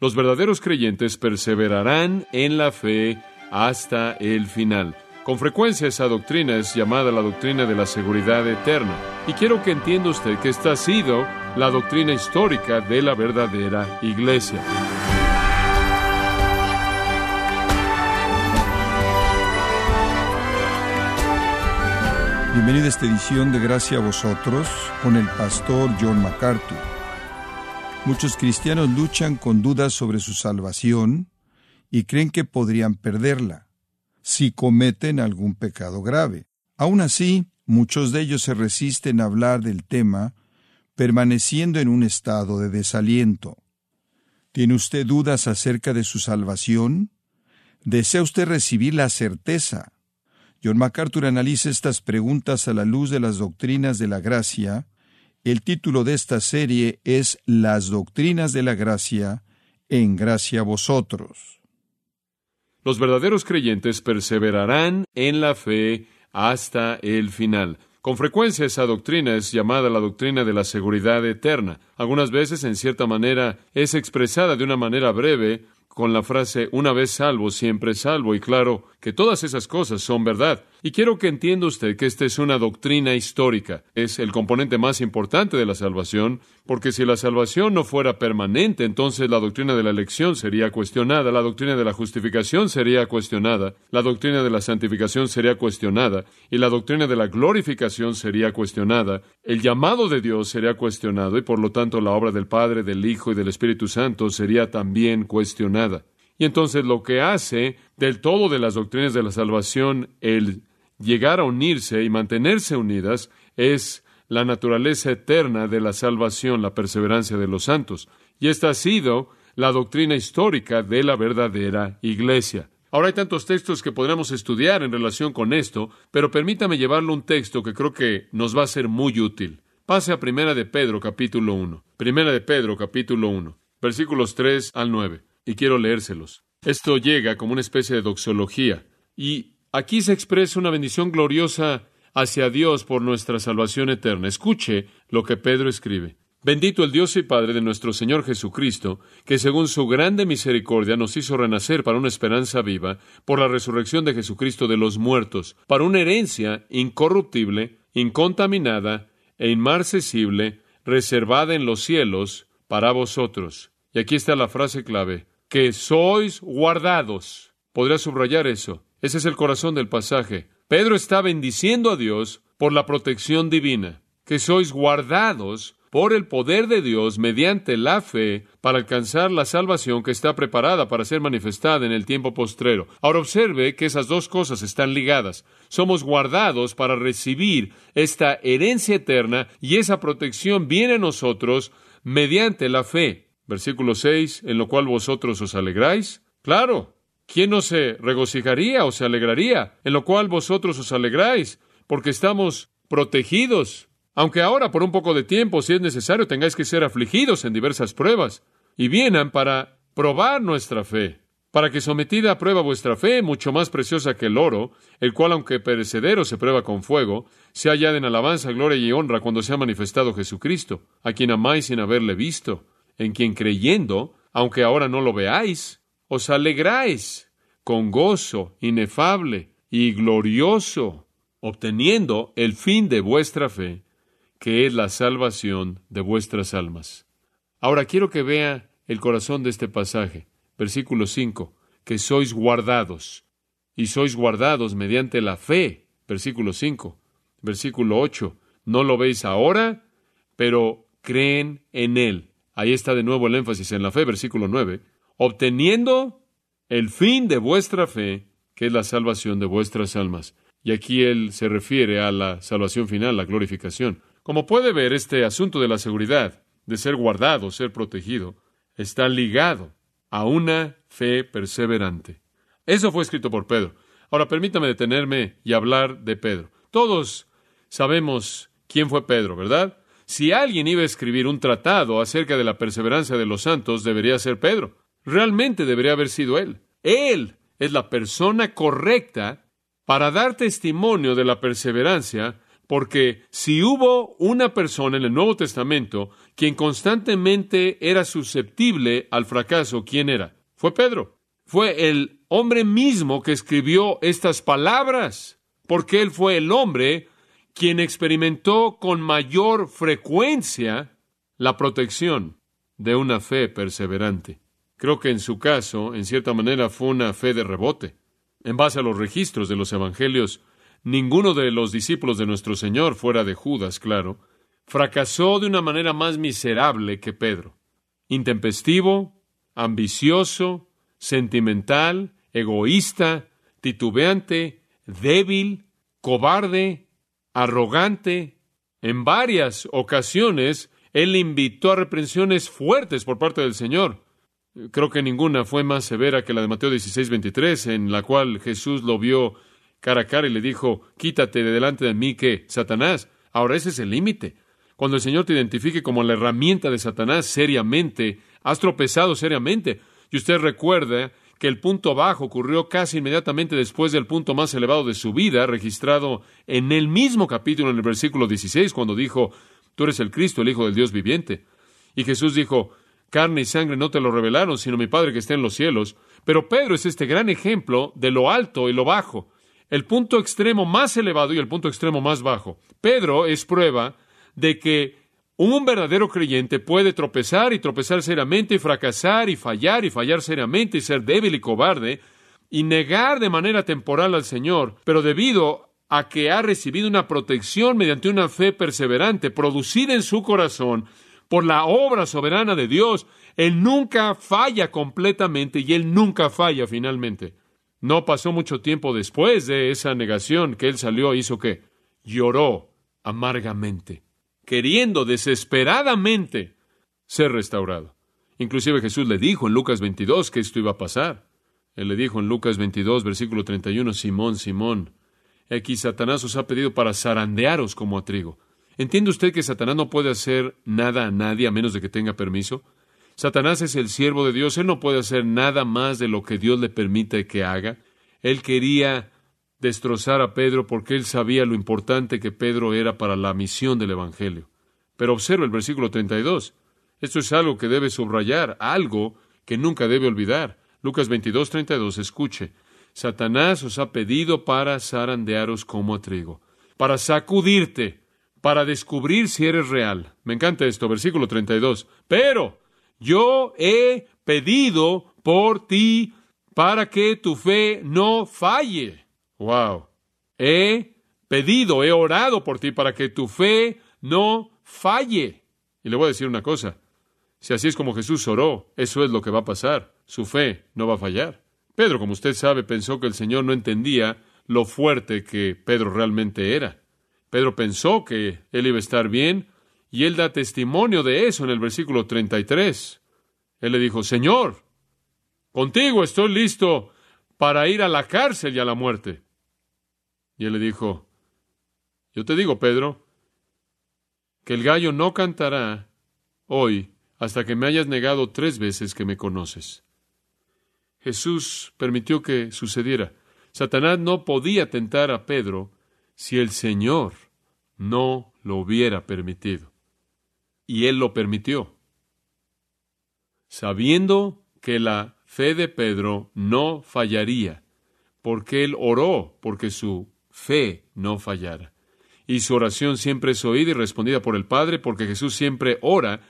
Los verdaderos creyentes perseverarán en la fe hasta el final. Con frecuencia esa doctrina es llamada la doctrina de la seguridad eterna. Y quiero que entienda usted que esta ha sido la doctrina histórica de la verdadera iglesia. Bienvenido a esta edición de Gracia a vosotros con el pastor John MacArthur. Muchos cristianos luchan con dudas sobre su salvación y creen que podrían perderla si cometen algún pecado grave. Aún así, muchos de ellos se resisten a hablar del tema, permaneciendo en un estado de desaliento. ¿Tiene usted dudas acerca de su salvación? ¿Desea usted recibir la certeza? John MacArthur analiza estas preguntas a la luz de las doctrinas de la gracia. El título de esta serie es Las doctrinas de la gracia en gracia a vosotros. Los verdaderos creyentes perseverarán en la fe hasta el final. Con frecuencia esa doctrina es llamada la doctrina de la seguridad eterna. Algunas veces, en cierta manera, es expresada de una manera breve con la frase una vez salvo, siempre salvo. Y claro que todas esas cosas son verdad. Y quiero que entienda usted que esta es una doctrina histórica. Es el componente más importante de la salvación, porque si la salvación no fuera permanente, entonces la doctrina de la elección sería cuestionada, la doctrina de la justificación sería cuestionada, la doctrina de la santificación sería cuestionada, y la doctrina de la glorificación sería cuestionada, el llamado de Dios sería cuestionado, y por lo tanto la obra del Padre, del Hijo y del Espíritu Santo sería también cuestionada. Y entonces lo que hace del todo de las doctrinas de la salvación el llegar a unirse y mantenerse unidas es la naturaleza eterna de la salvación, la perseverancia de los santos. Y esta ha sido la doctrina histórica de la verdadera iglesia. Ahora hay tantos textos que podríamos estudiar en relación con esto, pero permítame llevarle un texto que creo que nos va a ser muy útil. Pase a Primera de Pedro capítulo 1. Primera de Pedro capítulo 1, versículos 3 al 9 y quiero leérselos. Esto llega como una especie de doxología, y aquí se expresa una bendición gloriosa hacia Dios por nuestra salvación eterna. Escuche lo que Pedro escribe. Bendito el Dios y Padre de nuestro Señor Jesucristo, que según su grande misericordia nos hizo renacer para una esperanza viva, por la resurrección de Jesucristo de los muertos, para una herencia incorruptible, incontaminada e inmarcesible, reservada en los cielos para vosotros. Y aquí está la frase clave que sois guardados. Podría subrayar eso. Ese es el corazón del pasaje. Pedro está bendiciendo a Dios por la protección divina, que sois guardados por el poder de Dios mediante la fe para alcanzar la salvación que está preparada para ser manifestada en el tiempo postrero. Ahora observe que esas dos cosas están ligadas. Somos guardados para recibir esta herencia eterna y esa protección viene a nosotros mediante la fe. Versículo 6, en lo cual vosotros os alegráis. Claro, ¿quién no se regocijaría o se alegraría? En lo cual vosotros os alegráis, porque estamos protegidos. Aunque ahora, por un poco de tiempo, si es necesario, tengáis que ser afligidos en diversas pruebas, y vienen para probar nuestra fe, para que sometida a prueba vuestra fe, mucho más preciosa que el oro, el cual, aunque perecedero, se prueba con fuego, se hallada en alabanza, gloria y honra cuando se ha manifestado Jesucristo, a quien amáis sin haberle visto en quien creyendo, aunque ahora no lo veáis, os alegráis con gozo inefable y glorioso, obteniendo el fin de vuestra fe, que es la salvación de vuestras almas. Ahora quiero que vea el corazón de este pasaje, versículo 5, que sois guardados, y sois guardados mediante la fe, versículo 5, versículo 8, no lo veis ahora, pero creen en él Ahí está de nuevo el énfasis en la fe, versículo 9. Obteniendo el fin de vuestra fe, que es la salvación de vuestras almas. Y aquí él se refiere a la salvación final, la glorificación. Como puede ver, este asunto de la seguridad, de ser guardado, ser protegido, está ligado a una fe perseverante. Eso fue escrito por Pedro. Ahora permítame detenerme y hablar de Pedro. Todos sabemos quién fue Pedro, ¿verdad? Si alguien iba a escribir un tratado acerca de la perseverancia de los santos, debería ser Pedro. Realmente debería haber sido él. Él es la persona correcta para dar testimonio de la perseverancia porque si hubo una persona en el Nuevo Testamento quien constantemente era susceptible al fracaso, ¿quién era? Fue Pedro. Fue el hombre mismo que escribió estas palabras, porque él fue el hombre quien experimentó con mayor frecuencia la protección de una fe perseverante. Creo que en su caso, en cierta manera, fue una fe de rebote. En base a los registros de los evangelios, ninguno de los discípulos de nuestro Señor, fuera de Judas, claro, fracasó de una manera más miserable que Pedro. Intempestivo, ambicioso, sentimental, egoísta, titubeante, débil, cobarde, arrogante. En varias ocasiones, él invitó a reprensiones fuertes por parte del Señor. Creo que ninguna fue más severa que la de Mateo 16, 23, en la cual Jesús lo vio cara a cara y le dijo, quítate de delante de mí que, Satanás, ahora ese es el límite. Cuando el Señor te identifique como la herramienta de Satanás seriamente, has tropezado seriamente. Y usted recuerda que el punto bajo ocurrió casi inmediatamente después del punto más elevado de su vida, registrado en el mismo capítulo, en el versículo 16, cuando dijo, tú eres el Cristo, el Hijo del Dios viviente. Y Jesús dijo, carne y sangre no te lo revelaron, sino mi Padre que está en los cielos. Pero Pedro es este gran ejemplo de lo alto y lo bajo el punto extremo más elevado y el punto extremo más bajo. Pedro es prueba de que un verdadero creyente puede tropezar y tropezar seriamente y fracasar y fallar y fallar seriamente y ser débil y cobarde y negar de manera temporal al Señor, pero debido a que ha recibido una protección mediante una fe perseverante producida en su corazón por la obra soberana de Dios, Él nunca falla completamente y Él nunca falla finalmente. No pasó mucho tiempo después de esa negación que él salió hizo qué? Lloró amargamente, queriendo desesperadamente ser restaurado. Inclusive Jesús le dijo en Lucas 22 que esto iba a pasar. Él le dijo en Lucas 22, versículo 31, Simón, Simón, aquí Satanás os ha pedido para zarandearos como a trigo. ¿Entiende usted que Satanás no puede hacer nada a nadie a menos de que tenga permiso? Satanás es el siervo de Dios, él no puede hacer nada más de lo que Dios le permite que haga. Él quería destrozar a Pedro porque él sabía lo importante que Pedro era para la misión del Evangelio. Pero observa el versículo 32. Esto es algo que debe subrayar, algo que nunca debe olvidar. Lucas 22, 32, escuche. Satanás os ha pedido para zarandearos como a trigo, para sacudirte, para descubrir si eres real. Me encanta esto, versículo 32. Pero yo he pedido por ti para que tu fe no falle. Wow. He pedido, he orado por ti para que tu fe no falle. Y le voy a decir una cosa. Si así es como Jesús oró, eso es lo que va a pasar. Su fe no va a fallar. Pedro, como usted sabe, pensó que el Señor no entendía lo fuerte que Pedro realmente era. Pedro pensó que él iba a estar bien y él da testimonio de eso en el versículo 33. Él le dijo, Señor, contigo estoy listo para ir a la cárcel y a la muerte. Y él le dijo, yo te digo, Pedro, que el gallo no cantará hoy hasta que me hayas negado tres veces que me conoces. Jesús permitió que sucediera. Satanás no podía tentar a Pedro si el Señor no lo hubiera permitido y él lo permitió. Sabiendo que la fe de Pedro no fallaría, porque él oró porque su fe no fallara. Y su oración siempre es oída y respondida por el Padre, porque Jesús siempre ora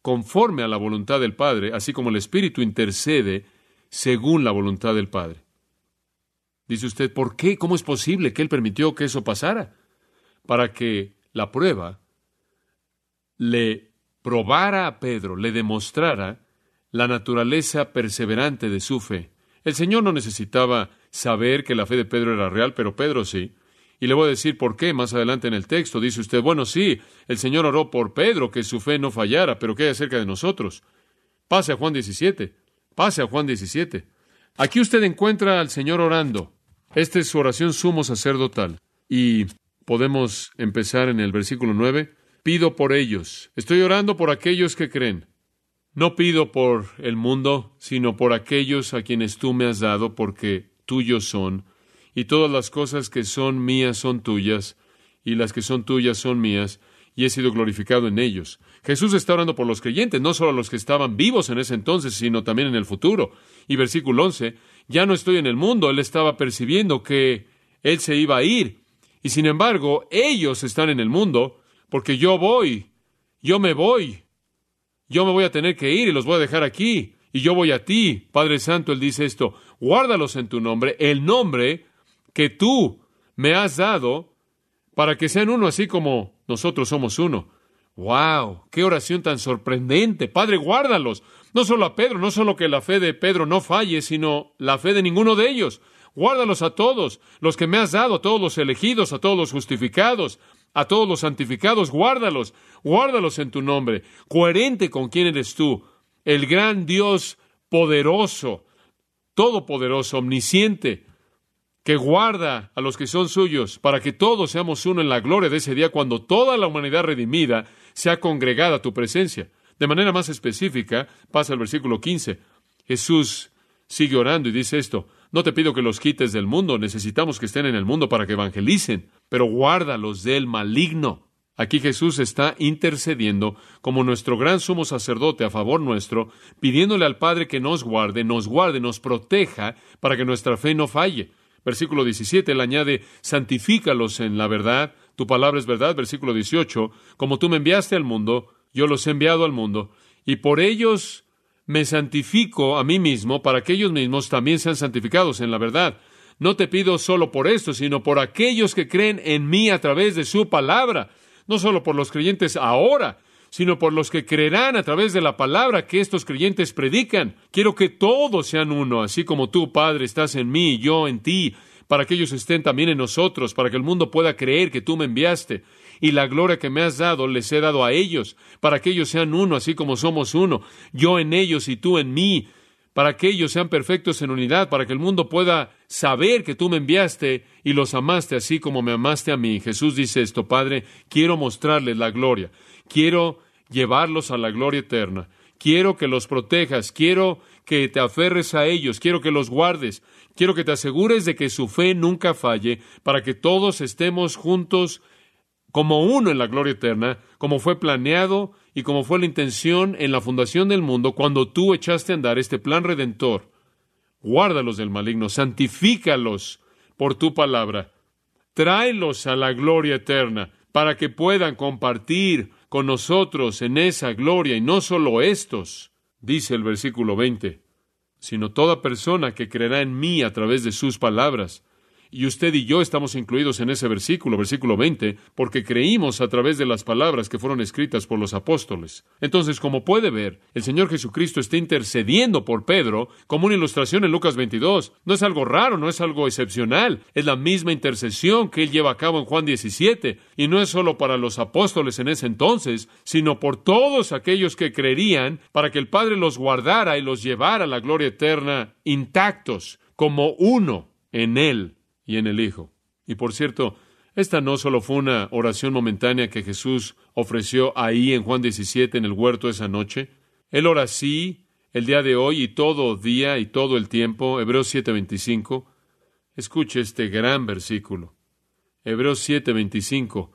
conforme a la voluntad del Padre, así como el Espíritu intercede según la voluntad del Padre. Dice usted, ¿por qué? ¿Cómo es posible que Él permitió que eso pasara? Para que la prueba le probara a Pedro, le demostrara la naturaleza perseverante de su fe. El Señor no necesitaba saber que la fe de Pedro era real, pero Pedro sí. Y le voy a decir por qué más adelante en el texto. Dice usted, bueno, sí, el Señor oró por Pedro que su fe no fallara, pero ¿qué hay acerca de nosotros? Pase a Juan 17. Pase a Juan 17. Aquí usted encuentra al Señor orando. Esta es su oración sumo sacerdotal. Y podemos empezar en el versículo 9 pido por ellos. Estoy orando por aquellos que creen. No pido por el mundo, sino por aquellos a quienes tú me has dado, porque tuyos son, y todas las cosas que son mías son tuyas, y las que son tuyas son mías, y he sido glorificado en ellos. Jesús está orando por los creyentes, no solo los que estaban vivos en ese entonces, sino también en el futuro. Y versículo 11, ya no estoy en el mundo, él estaba percibiendo que él se iba a ir. Y sin embargo, ellos están en el mundo, porque yo voy, yo me voy, yo me voy a tener que ir y los voy a dejar aquí, y yo voy a ti. Padre Santo, él dice esto, guárdalos en tu nombre, el nombre que tú me has dado, para que sean uno así como nosotros somos uno. ¡Wow! ¡Qué oración tan sorprendente! Padre, guárdalos. No solo a Pedro, no solo que la fe de Pedro no falle, sino la fe de ninguno de ellos. Guárdalos a todos, los que me has dado, a todos los elegidos, a todos los justificados, a todos los santificados, guárdalos, guárdalos en tu nombre, coherente con quién eres tú, el gran Dios poderoso, todopoderoso, omnisciente, que guarda a los que son suyos, para que todos seamos uno en la gloria de ese día cuando toda la humanidad redimida sea congregada a tu presencia. De manera más específica, pasa el versículo 15. Jesús sigue orando y dice esto, no te pido que los quites del mundo, necesitamos que estén en el mundo para que evangelicen, pero guárdalos del maligno. Aquí Jesús está intercediendo como nuestro gran sumo sacerdote a favor nuestro, pidiéndole al Padre que nos guarde, nos guarde, nos proteja, para que nuestra fe no falle. Versículo 17, él añade, santifícalos en la verdad, tu palabra es verdad. Versículo 18, como tú me enviaste al mundo, yo los he enviado al mundo, y por ellos me santifico a mí mismo, para que ellos mismos también sean santificados en la verdad. No te pido solo por esto, sino por aquellos que creen en mí a través de su palabra, no solo por los creyentes ahora, sino por los que creerán a través de la palabra que estos creyentes predican. Quiero que todos sean uno, así como tú, Padre, estás en mí y yo en ti, para que ellos estén también en nosotros, para que el mundo pueda creer que tú me enviaste. Y la gloria que me has dado les he dado a ellos, para que ellos sean uno, así como somos uno, yo en ellos y tú en mí, para que ellos sean perfectos en unidad, para que el mundo pueda saber que tú me enviaste y los amaste así como me amaste a mí. Jesús dice esto, Padre, quiero mostrarles la gloria. Quiero llevarlos a la gloria eterna. Quiero que los protejas, quiero que te aferres a ellos, quiero que los guardes, quiero que te asegures de que su fe nunca falle, para que todos estemos juntos como uno en la gloria eterna, como fue planeado y como fue la intención en la fundación del mundo cuando tú echaste a andar este plan redentor. Guárdalos del maligno, santifícalos por tu palabra, tráelos a la gloria eterna, para que puedan compartir con nosotros en esa gloria, y no solo estos, dice el versículo 20, sino toda persona que creerá en mí a través de sus palabras. Y usted y yo estamos incluidos en ese versículo, versículo 20, porque creímos a través de las palabras que fueron escritas por los apóstoles. Entonces, como puede ver, el Señor Jesucristo está intercediendo por Pedro como una ilustración en Lucas 22. No es algo raro, no es algo excepcional. Es la misma intercesión que él lleva a cabo en Juan 17. Y no es solo para los apóstoles en ese entonces, sino por todos aquellos que creerían para que el Padre los guardara y los llevara a la gloria eterna intactos, como uno en él y en el Hijo. Y por cierto, esta no solo fue una oración momentánea que Jesús ofreció ahí en Juan 17 en el huerto esa noche. Él ora así el día de hoy y todo día y todo el tiempo. Hebreos 7:25. Escuche este gran versículo. Hebreos 7:25.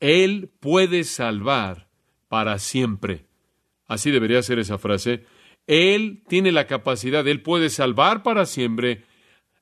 Él puede salvar para siempre. Así debería ser esa frase. Él tiene la capacidad, Él puede salvar para siempre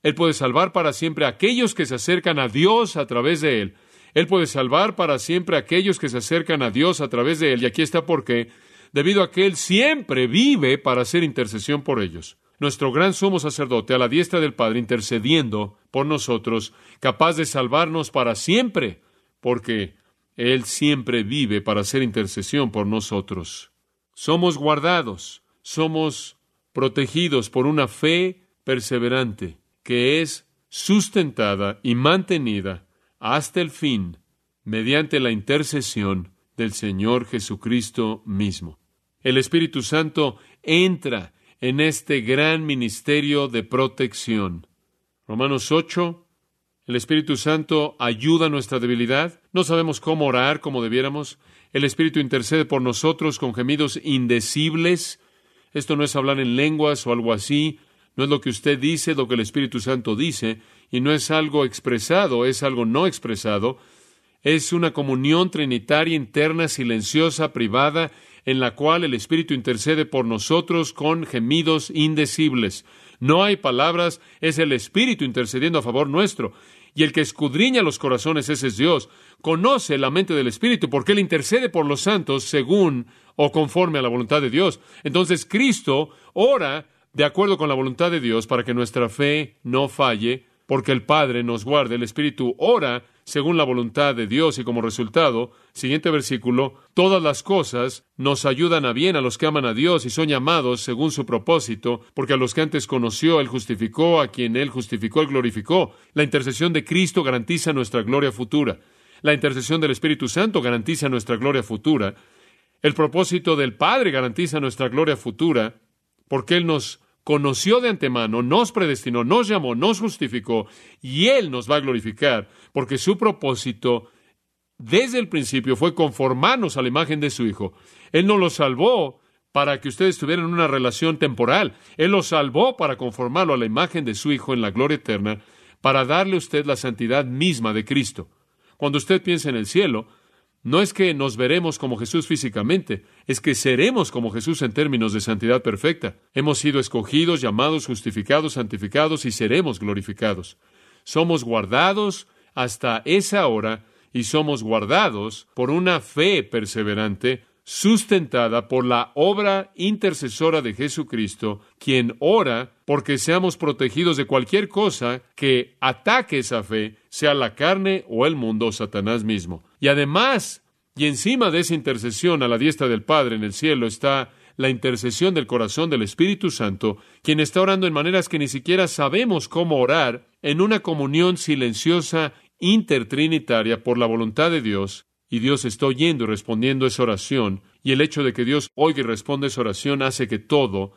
él puede salvar para siempre a aquellos que se acercan a Dios a través de Él. Él puede salvar para siempre a aquellos que se acercan a Dios a través de Él. Y aquí está por qué. Debido a que Él siempre vive para hacer intercesión por ellos. Nuestro gran sumo sacerdote a la diestra del Padre intercediendo por nosotros, capaz de salvarnos para siempre, porque Él siempre vive para hacer intercesión por nosotros. Somos guardados, somos protegidos por una fe perseverante que es sustentada y mantenida hasta el fin mediante la intercesión del Señor Jesucristo mismo. El Espíritu Santo entra en este gran ministerio de protección. Romanos 8, el Espíritu Santo ayuda a nuestra debilidad. No sabemos cómo orar como debiéramos. El Espíritu intercede por nosotros con gemidos indecibles. Esto no es hablar en lenguas o algo así. No es lo que usted dice, lo que el Espíritu Santo dice, y no es algo expresado, es algo no expresado. Es una comunión trinitaria interna, silenciosa, privada, en la cual el Espíritu intercede por nosotros con gemidos indecibles. No hay palabras, es el Espíritu intercediendo a favor nuestro. Y el que escudriña los corazones, ese es Dios. Conoce la mente del Espíritu porque Él intercede por los santos según o conforme a la voluntad de Dios. Entonces Cristo ora de acuerdo con la voluntad de Dios para que nuestra fe no falle, porque el Padre nos guarde. El Espíritu ora según la voluntad de Dios y como resultado, siguiente versículo, todas las cosas nos ayudan a bien a los que aman a Dios y son llamados según su propósito, porque a los que antes conoció, Él justificó, a quien Él justificó, Él glorificó. La intercesión de Cristo garantiza nuestra gloria futura. La intercesión del Espíritu Santo garantiza nuestra gloria futura. El propósito del Padre garantiza nuestra gloria futura, porque Él nos conoció de antemano, nos predestinó, nos llamó, nos justificó, y Él nos va a glorificar, porque su propósito desde el principio fue conformarnos a la imagen de su Hijo. Él no lo salvó para que ustedes tuvieran una relación temporal. Él lo salvó para conformarlo a la imagen de su Hijo en la gloria eterna, para darle a usted la santidad misma de Cristo. Cuando usted piensa en el cielo, no es que nos veremos como Jesús físicamente, es que seremos como Jesús en términos de santidad perfecta. Hemos sido escogidos, llamados, justificados, santificados y seremos glorificados. Somos guardados hasta esa hora y somos guardados por una fe perseverante sustentada por la obra intercesora de Jesucristo, quien ora porque seamos protegidos de cualquier cosa que ataque esa fe, sea la carne o el mundo Satanás mismo. Y además, y encima de esa intercesión a la diestra del Padre en el cielo está la intercesión del corazón del Espíritu Santo, quien está orando en maneras que ni siquiera sabemos cómo orar, en una comunión silenciosa intertrinitaria por la voluntad de Dios, y Dios está oyendo y respondiendo esa oración, y el hecho de que Dios oiga y responda esa oración hace que todo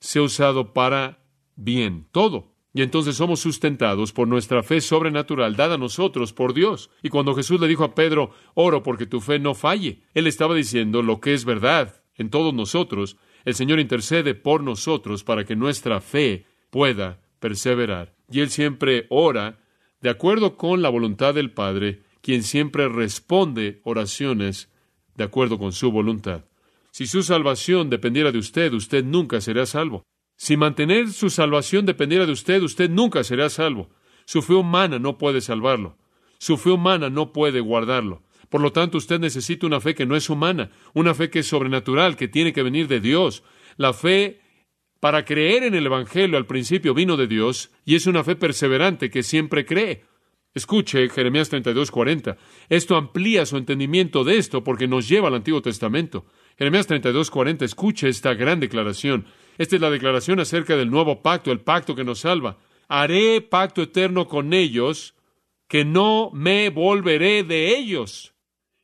sea usado para bien, todo. Y entonces somos sustentados por nuestra fe sobrenatural dada a nosotros por Dios. Y cuando Jesús le dijo a Pedro, oro porque tu fe no falle, él estaba diciendo lo que es verdad en todos nosotros. El Señor intercede por nosotros para que nuestra fe pueda perseverar. Y él siempre ora de acuerdo con la voluntad del Padre quien siempre responde oraciones de acuerdo con su voluntad. Si su salvación dependiera de usted, usted nunca sería salvo. Si mantener su salvación dependiera de usted, usted nunca será salvo. Su fe humana no puede salvarlo. Su fe humana no puede guardarlo. Por lo tanto, usted necesita una fe que no es humana, una fe que es sobrenatural, que tiene que venir de Dios. La fe para creer en el Evangelio al principio vino de Dios y es una fe perseverante que siempre cree. Escuche Jeremías 32:40. Esto amplía su entendimiento de esto porque nos lleva al Antiguo Testamento. Jeremías 32:40. Escuche esta gran declaración. Esta es la declaración acerca del nuevo pacto, el pacto que nos salva. Haré pacto eterno con ellos, que no me volveré de ellos.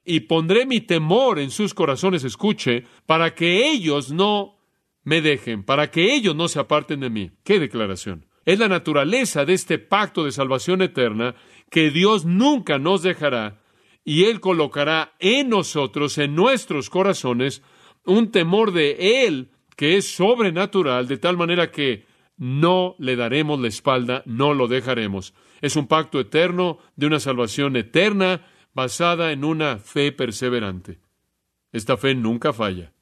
Y pondré mi temor en sus corazones, escuche, para que ellos no me dejen, para que ellos no se aparten de mí. ¿Qué declaración? Es la naturaleza de este pacto de salvación eterna que Dios nunca nos dejará y Él colocará en nosotros, en nuestros corazones, un temor de Él que es sobrenatural, de tal manera que no le daremos la espalda, no lo dejaremos. Es un pacto eterno de una salvación eterna basada en una fe perseverante. Esta fe nunca falla.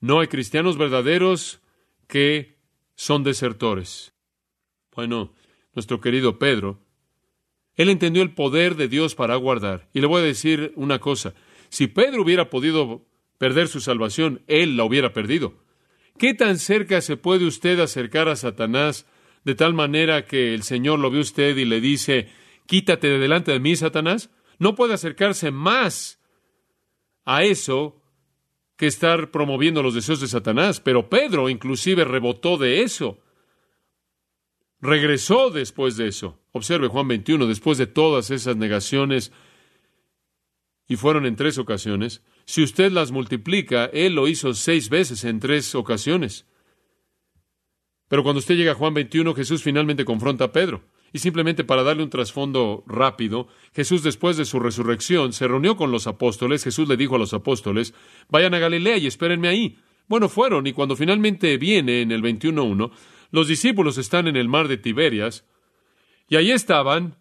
No hay cristianos verdaderos que son desertores. Bueno, nuestro querido Pedro él entendió el poder de Dios para guardar. Y le voy a decir una cosa. Si Pedro hubiera podido perder su salvación, él la hubiera perdido. ¿Qué tan cerca se puede usted acercar a Satanás de tal manera que el Señor lo ve usted y le dice, quítate de delante de mí, Satanás? No puede acercarse más a eso que estar promoviendo los deseos de Satanás, pero Pedro inclusive rebotó de eso regresó después de eso. Observe Juan 21, después de todas esas negaciones, y fueron en tres ocasiones, si usted las multiplica, Él lo hizo seis veces en tres ocasiones. Pero cuando usted llega a Juan 21, Jesús finalmente confronta a Pedro. Y simplemente para darle un trasfondo rápido, Jesús después de su resurrección se reunió con los apóstoles, Jesús le dijo a los apóstoles, vayan a Galilea y espérenme ahí. Bueno, fueron, y cuando finalmente viene en el 21.1, los discípulos están en el mar de Tiberias Y ahí estaban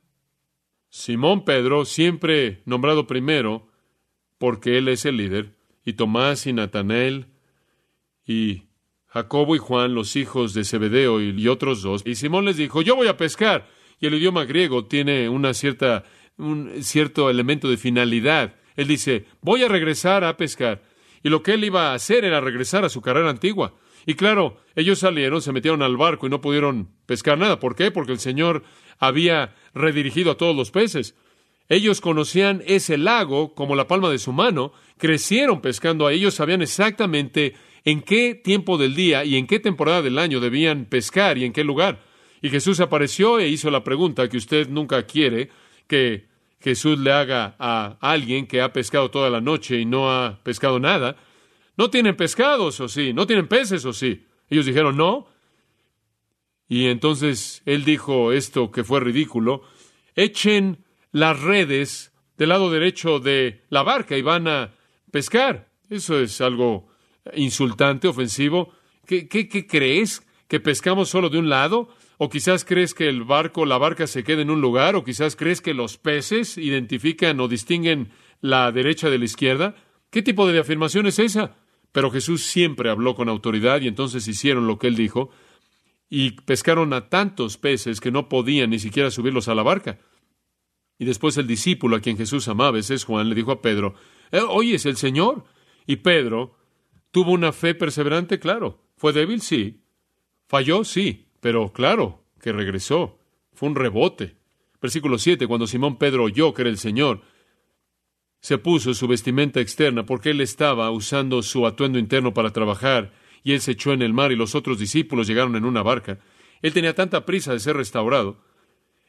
Simón Pedro, siempre nombrado primero, porque él es el líder, y Tomás y Natanael, y Jacobo y Juan, los hijos de Zebedeo, y, otros dos. Y Simón les dijo, yo voy a pescar. Y el idioma griego tiene una cierta, un cierto elemento de finalidad. Él dice, voy a regresar a pescar. Y lo que él iba a hacer era regresar a su carrera antigua. Y claro, ellos salieron, se metieron al barco y no pudieron pescar nada. ¿Por qué? Porque el Señor había redirigido a todos los peces. Ellos conocían ese lago como la palma de su mano, crecieron pescando a ellos, sabían exactamente en qué tiempo del día y en qué temporada del año debían pescar y en qué lugar. Y Jesús apareció e hizo la pregunta que usted nunca quiere que Jesús le haga a alguien que ha pescado toda la noche y no ha pescado nada. ¿No tienen pescados o sí? ¿No tienen peces o sí? Ellos dijeron no. Y entonces él dijo esto que fue ridículo. Echen las redes del lado derecho de la barca y van a pescar. Eso es algo insultante, ofensivo. ¿Qué, qué, qué crees? ¿Que pescamos solo de un lado? ¿O quizás crees que el barco, la barca se queda en un lugar? ¿O quizás crees que los peces identifican o distinguen la derecha de la izquierda? ¿Qué tipo de afirmación es esa? Pero Jesús siempre habló con autoridad y entonces hicieron lo que él dijo y pescaron a tantos peces que no podían ni siquiera subirlos a la barca. Y después el discípulo a quien Jesús amaba, ese es Juan, le dijo a Pedro, eh, es el Señor. Y Pedro tuvo una fe perseverante, claro. ¿Fue débil? Sí. ¿Falló? Sí. Pero claro que regresó. Fue un rebote. Versículo 7, cuando Simón Pedro oyó que era el Señor, se puso su vestimenta externa porque él estaba usando su atuendo interno para trabajar y él se echó en el mar y los otros discípulos llegaron en una barca. Él tenía tanta prisa de ser restaurado.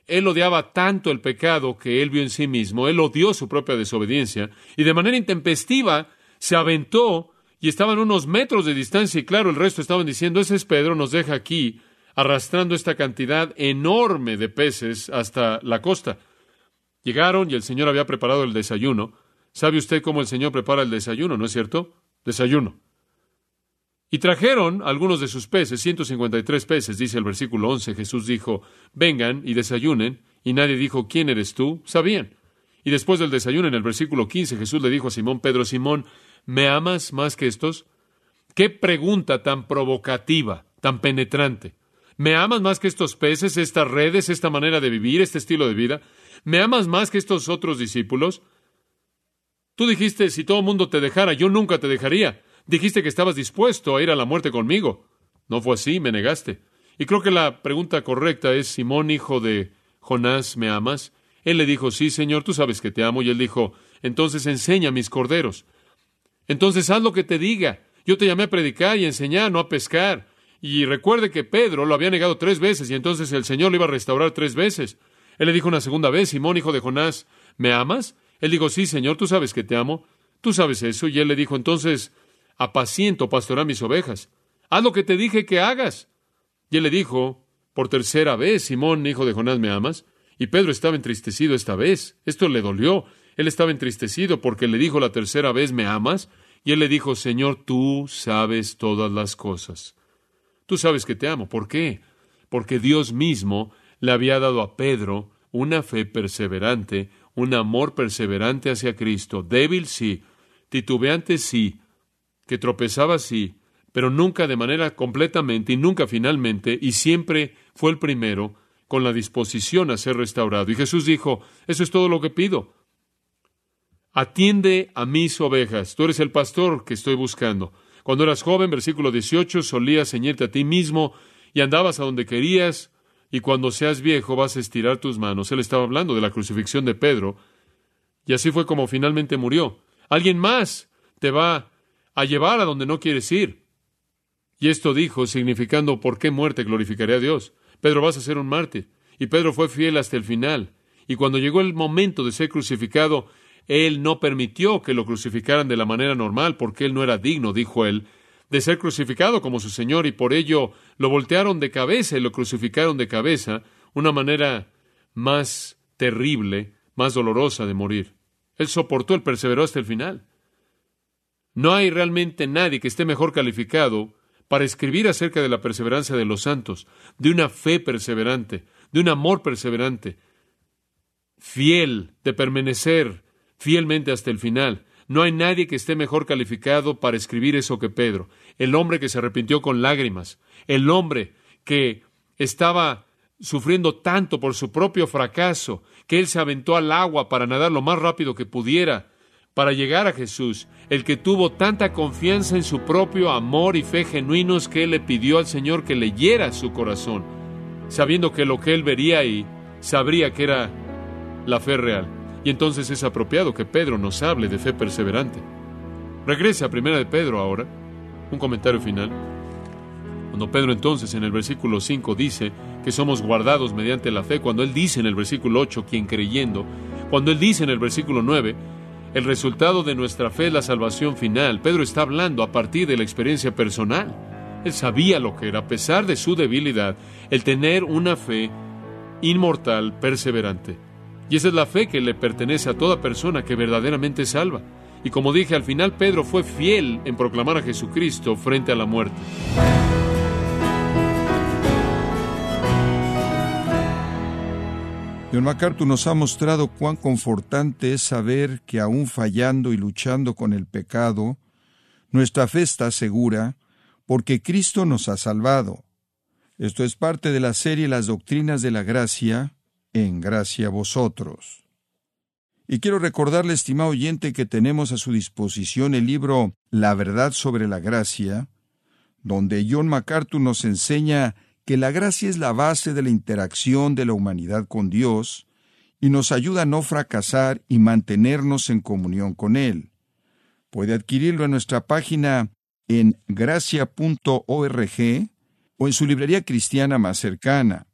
Él odiaba tanto el pecado que él vio en sí mismo, él odió su propia desobediencia y de manera intempestiva se aventó y estaban unos metros de distancia y claro, el resto estaban diciendo, ese es Pedro, nos deja aquí arrastrando esta cantidad enorme de peces hasta la costa. Llegaron y el Señor había preparado el desayuno. ¿Sabe usted cómo el Señor prepara el desayuno, no es cierto? Desayuno. Y trajeron algunos de sus peces, 153 peces, dice el versículo 11. Jesús dijo, vengan y desayunen. Y nadie dijo, ¿quién eres tú? Sabían. Y después del desayuno, en el versículo 15, Jesús le dijo a Simón Pedro, Simón, ¿me amas más que estos? Qué pregunta tan provocativa, tan penetrante. ¿Me amas más que estos peces, estas redes, esta manera de vivir, este estilo de vida? ¿Me amas más que estos otros discípulos? Tú dijiste, si todo el mundo te dejara, yo nunca te dejaría. Dijiste que estabas dispuesto a ir a la muerte conmigo. No fue así, me negaste. Y creo que la pregunta correcta es, Simón, hijo de Jonás, ¿me amas? Él le dijo, sí, Señor, tú sabes que te amo. Y él dijo, entonces enseña mis corderos. Entonces haz lo que te diga. Yo te llamé a predicar y enseñar, no a pescar. Y recuerde que Pedro lo había negado tres veces y entonces el Señor lo iba a restaurar tres veces. Él le dijo una segunda vez, Simón, hijo de Jonás, ¿me amas? Él dijo, sí, Señor, tú sabes que te amo. Tú sabes eso. Y él le dijo, entonces, apaciento, pastora mis ovejas. Haz lo que te dije que hagas. Y él le dijo, por tercera vez, Simón, hijo de Jonás, ¿me amas? Y Pedro estaba entristecido esta vez. Esto le dolió. Él estaba entristecido porque le dijo la tercera vez, ¿me amas? Y él le dijo, Señor, tú sabes todas las cosas. Tú sabes que te amo. ¿Por qué? Porque Dios mismo le había dado a Pedro una fe perseverante, un amor perseverante hacia Cristo, débil sí, titubeante sí, que tropezaba sí, pero nunca de manera completamente y nunca finalmente, y siempre fue el primero con la disposición a ser restaurado. Y Jesús dijo, eso es todo lo que pido. Atiende a mis ovejas. Tú eres el pastor que estoy buscando. Cuando eras joven, versículo 18, solías ceñirte a ti mismo y andabas a donde querías, y cuando seas viejo vas a estirar tus manos. Él estaba hablando de la crucifixión de Pedro, y así fue como finalmente murió. Alguien más te va a llevar a donde no quieres ir. Y esto dijo, significando por qué muerte glorificaré a Dios. Pedro vas a ser un mártir. Y Pedro fue fiel hasta el final. Y cuando llegó el momento de ser crucificado, él no permitió que lo crucificaran de la manera normal porque él no era digno, dijo él, de ser crucificado como su Señor y por ello lo voltearon de cabeza y lo crucificaron de cabeza, una manera más terrible, más dolorosa de morir. Él soportó, él perseveró hasta el final. No hay realmente nadie que esté mejor calificado para escribir acerca de la perseverancia de los santos, de una fe perseverante, de un amor perseverante, fiel, de permanecer fielmente hasta el final. No hay nadie que esté mejor calificado para escribir eso que Pedro, el hombre que se arrepintió con lágrimas, el hombre que estaba sufriendo tanto por su propio fracaso, que él se aventó al agua para nadar lo más rápido que pudiera, para llegar a Jesús, el que tuvo tanta confianza en su propio amor y fe genuinos que él le pidió al Señor que leyera su corazón, sabiendo que lo que él vería ahí sabría que era la fe real. Y entonces es apropiado que Pedro nos hable de fe perseverante. Regrese a Primera de Pedro ahora, un comentario final. Cuando Pedro entonces en el versículo 5 dice que somos guardados mediante la fe, cuando él dice en el versículo 8, quien creyendo, cuando él dice en el versículo 9, el resultado de nuestra fe es la salvación final. Pedro está hablando a partir de la experiencia personal. Él sabía lo que era, a pesar de su debilidad, el tener una fe inmortal, perseverante. Y esa es la fe que le pertenece a toda persona que verdaderamente salva. Y como dije, al final Pedro fue fiel en proclamar a Jesucristo frente a la muerte. John MacArthur nos ha mostrado cuán confortante es saber que aún fallando y luchando con el pecado, nuestra fe está segura porque Cristo nos ha salvado. Esto es parte de la serie Las Doctrinas de la Gracia, en gracia a vosotros. Y quiero recordarle, estimado oyente, que tenemos a su disposición el libro La verdad sobre la gracia, donde John MacArthur nos enseña que la gracia es la base de la interacción de la humanidad con Dios y nos ayuda a no fracasar y mantenernos en comunión con Él. Puede adquirirlo en nuestra página en gracia.org o en su librería cristiana más cercana.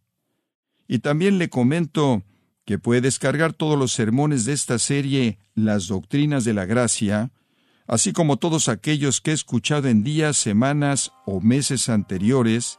Y también le comento que puede descargar todos los sermones de esta serie Las Doctrinas de la Gracia, así como todos aquellos que he escuchado en días, semanas o meses anteriores,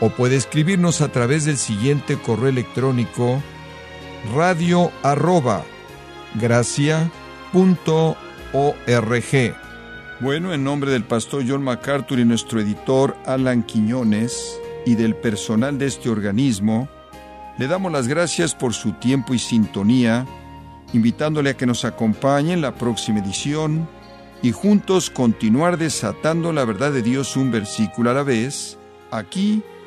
o puede escribirnos a través del siguiente correo electrónico radio arroba Bueno, en nombre del pastor John MacArthur y nuestro editor Alan Quiñones y del personal de este organismo, le damos las gracias por su tiempo y sintonía, invitándole a que nos acompañe en la próxima edición y juntos continuar desatando la verdad de Dios un versículo a la vez, aquí